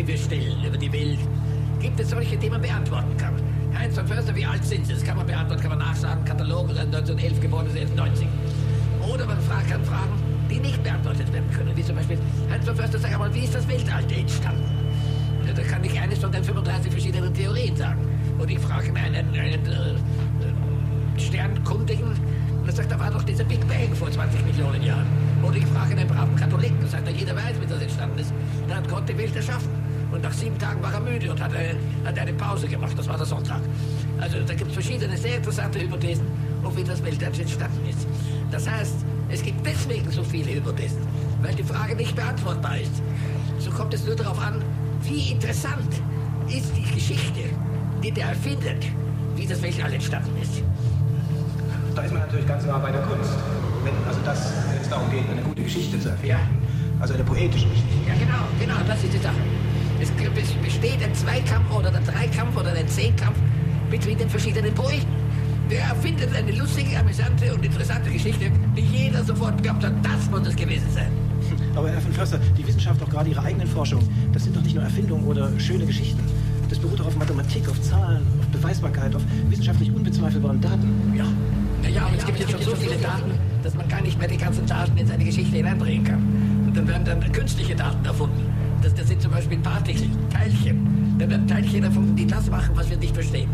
die wir stellen über die Welt, gibt es solche, die man beantworten kann. Heinz von Förster, wie alt sind Sie? Das kann man beantworten, kann man nachschlagen. Katalog, 1911 geboren, ist jetzt 90. Oder man fragt, kann Fragen, die nicht beantwortet werden können. Wie zum Beispiel, Heinz von Förster, sag einmal, wie ist das Weltall entstanden? Da kann ich eines von den 35 verschiedenen Theorien sagen. Und ich frage einen, einen äh, Sternkundigen, und er sagt, da war doch dieser Big Bang vor 20 Millionen Jahren. Oder ich frage einen braven Katholiken, sagt er, jeder weiß, wie das entstanden ist. Da hat Gott die Welt erschaffen. Und nach sieben Tagen war er müde und hat eine, hat eine Pause gemacht. Das war der Sonntag. Also da gibt es verschiedene sehr interessante Hypothesen, auf wie das Weltall entstanden ist. Das heißt, es gibt deswegen so viele Hypothesen, weil die Frage nicht beantwortbar ist. So kommt es nur darauf an, wie interessant ist die Geschichte, die der erfindet, wie das Weltall entstanden ist. Da ist man natürlich ganz nah bei der Kunst. Wenn also das, wenn es darum geht, eine gute Geschichte zu erfinden. Ja. Also eine poetische Geschichte. Ja, genau, genau, das ist die Sache. Es besteht ein Zweikampf oder ein Dreikampf oder ein Zehnkampf zwischen den verschiedenen Poeten. Der erfindet eine lustige, amüsante und interessante Geschichte, die jeder sofort glaubt hat, das muss es gewesen sein. Aber Herr von Förster, die Wissenschaft, auch gerade Ihre eigenen Forschungen, das sind doch nicht nur Erfindungen oder schöne Geschichten. Das beruht doch auf Mathematik, auf Zahlen, auf Beweisbarkeit, auf wissenschaftlich unbezweifelbaren Daten. Ja. Naja, aber es gibt jetzt schon so viele Daten, dass man gar nicht mehr die ganzen Daten in seine Geschichte hineinbringen kann. Und dann werden dann künstliche Daten erfunden. Das, das sind zum Beispiel Partikel, Teilchen. Da werden Teilchen erfunden, die das machen, was wir nicht verstehen.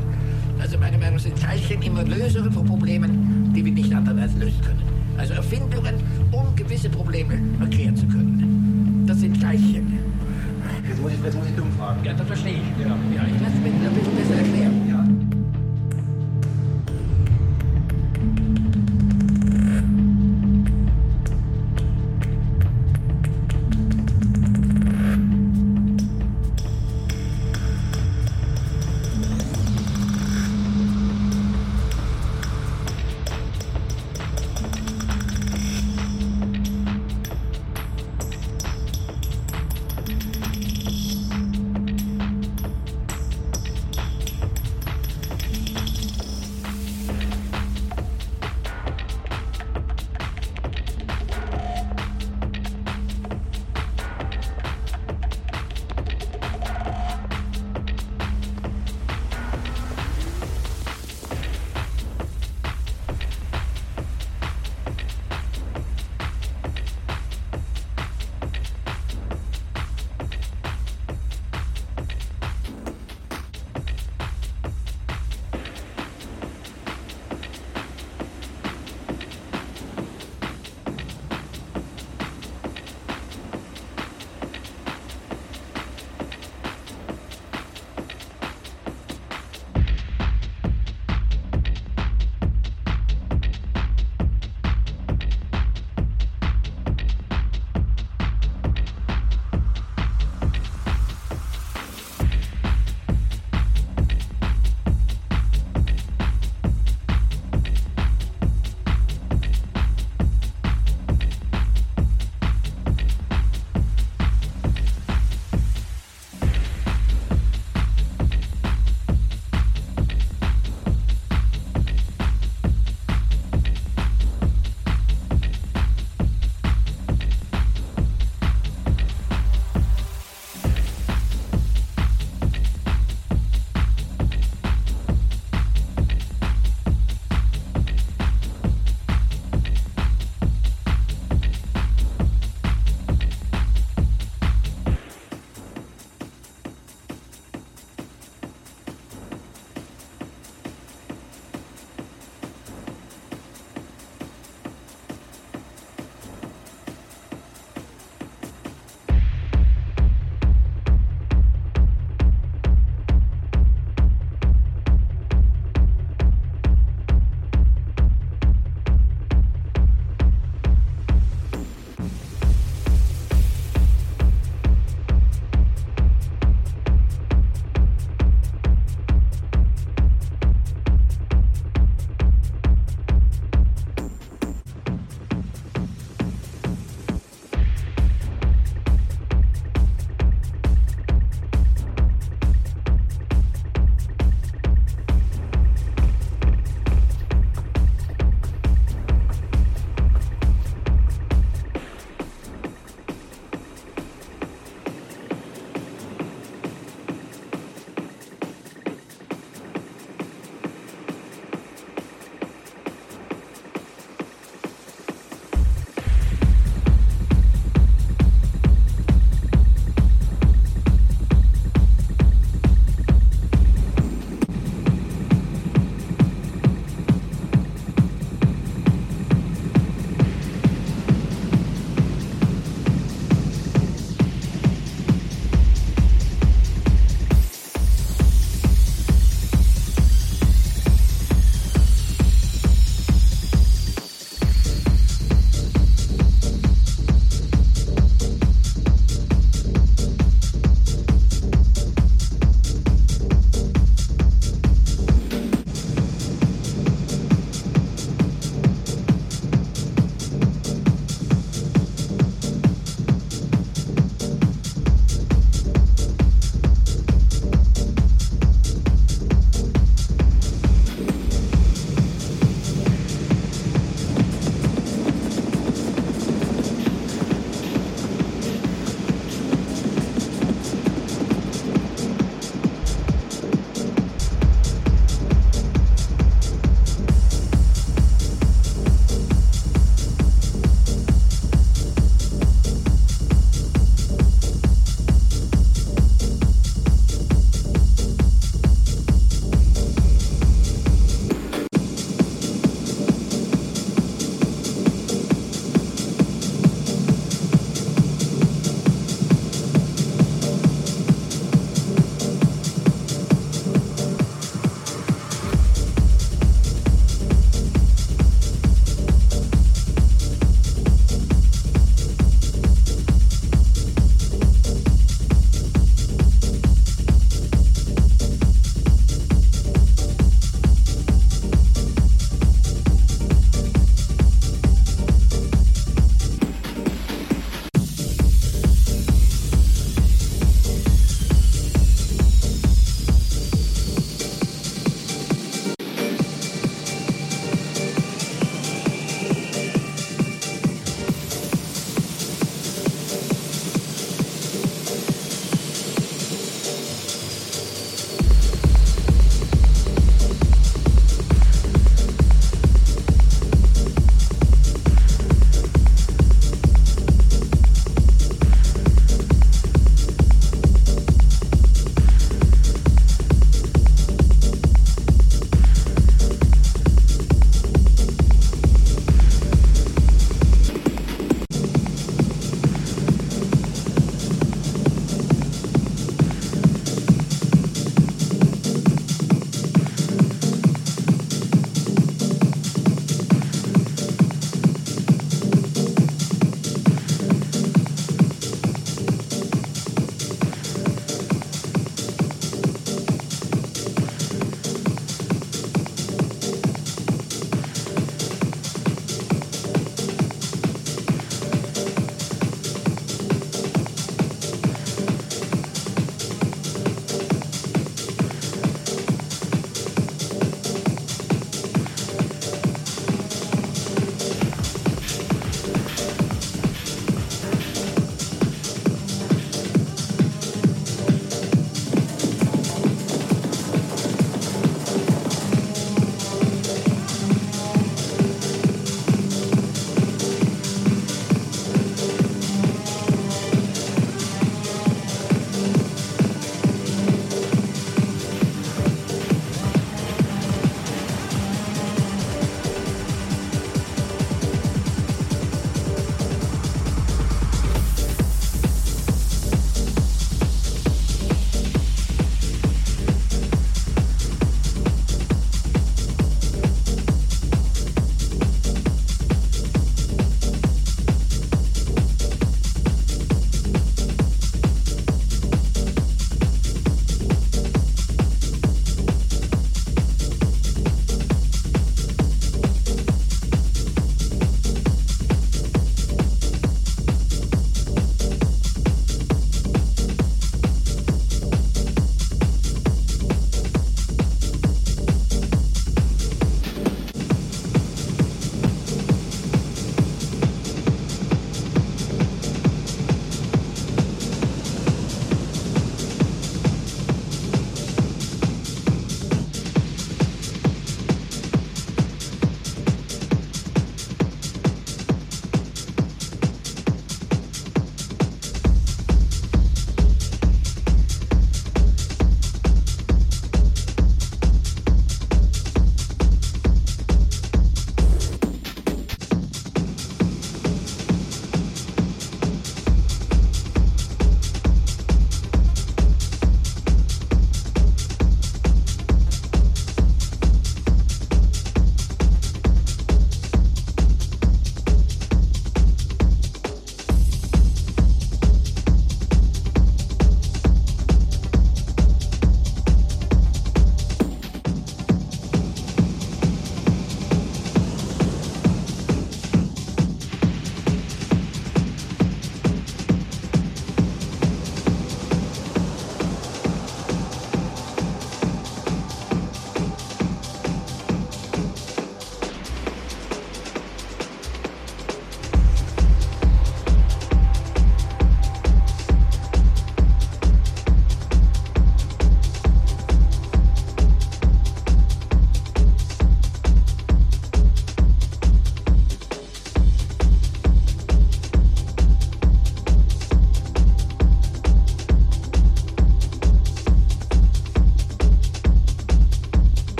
Also meine Meinung sind Teilchen immer Lösungen von Problemen, die wir nicht andererweise lösen können. Also Erfindungen, um gewisse Probleme erklären zu können. Das sind Teilchen. Jetzt muss ich, jetzt muss ich dumm fragen. Ja, das verstehe ich. Ja. ja ich lasse mir das ein bisschen besser erklären.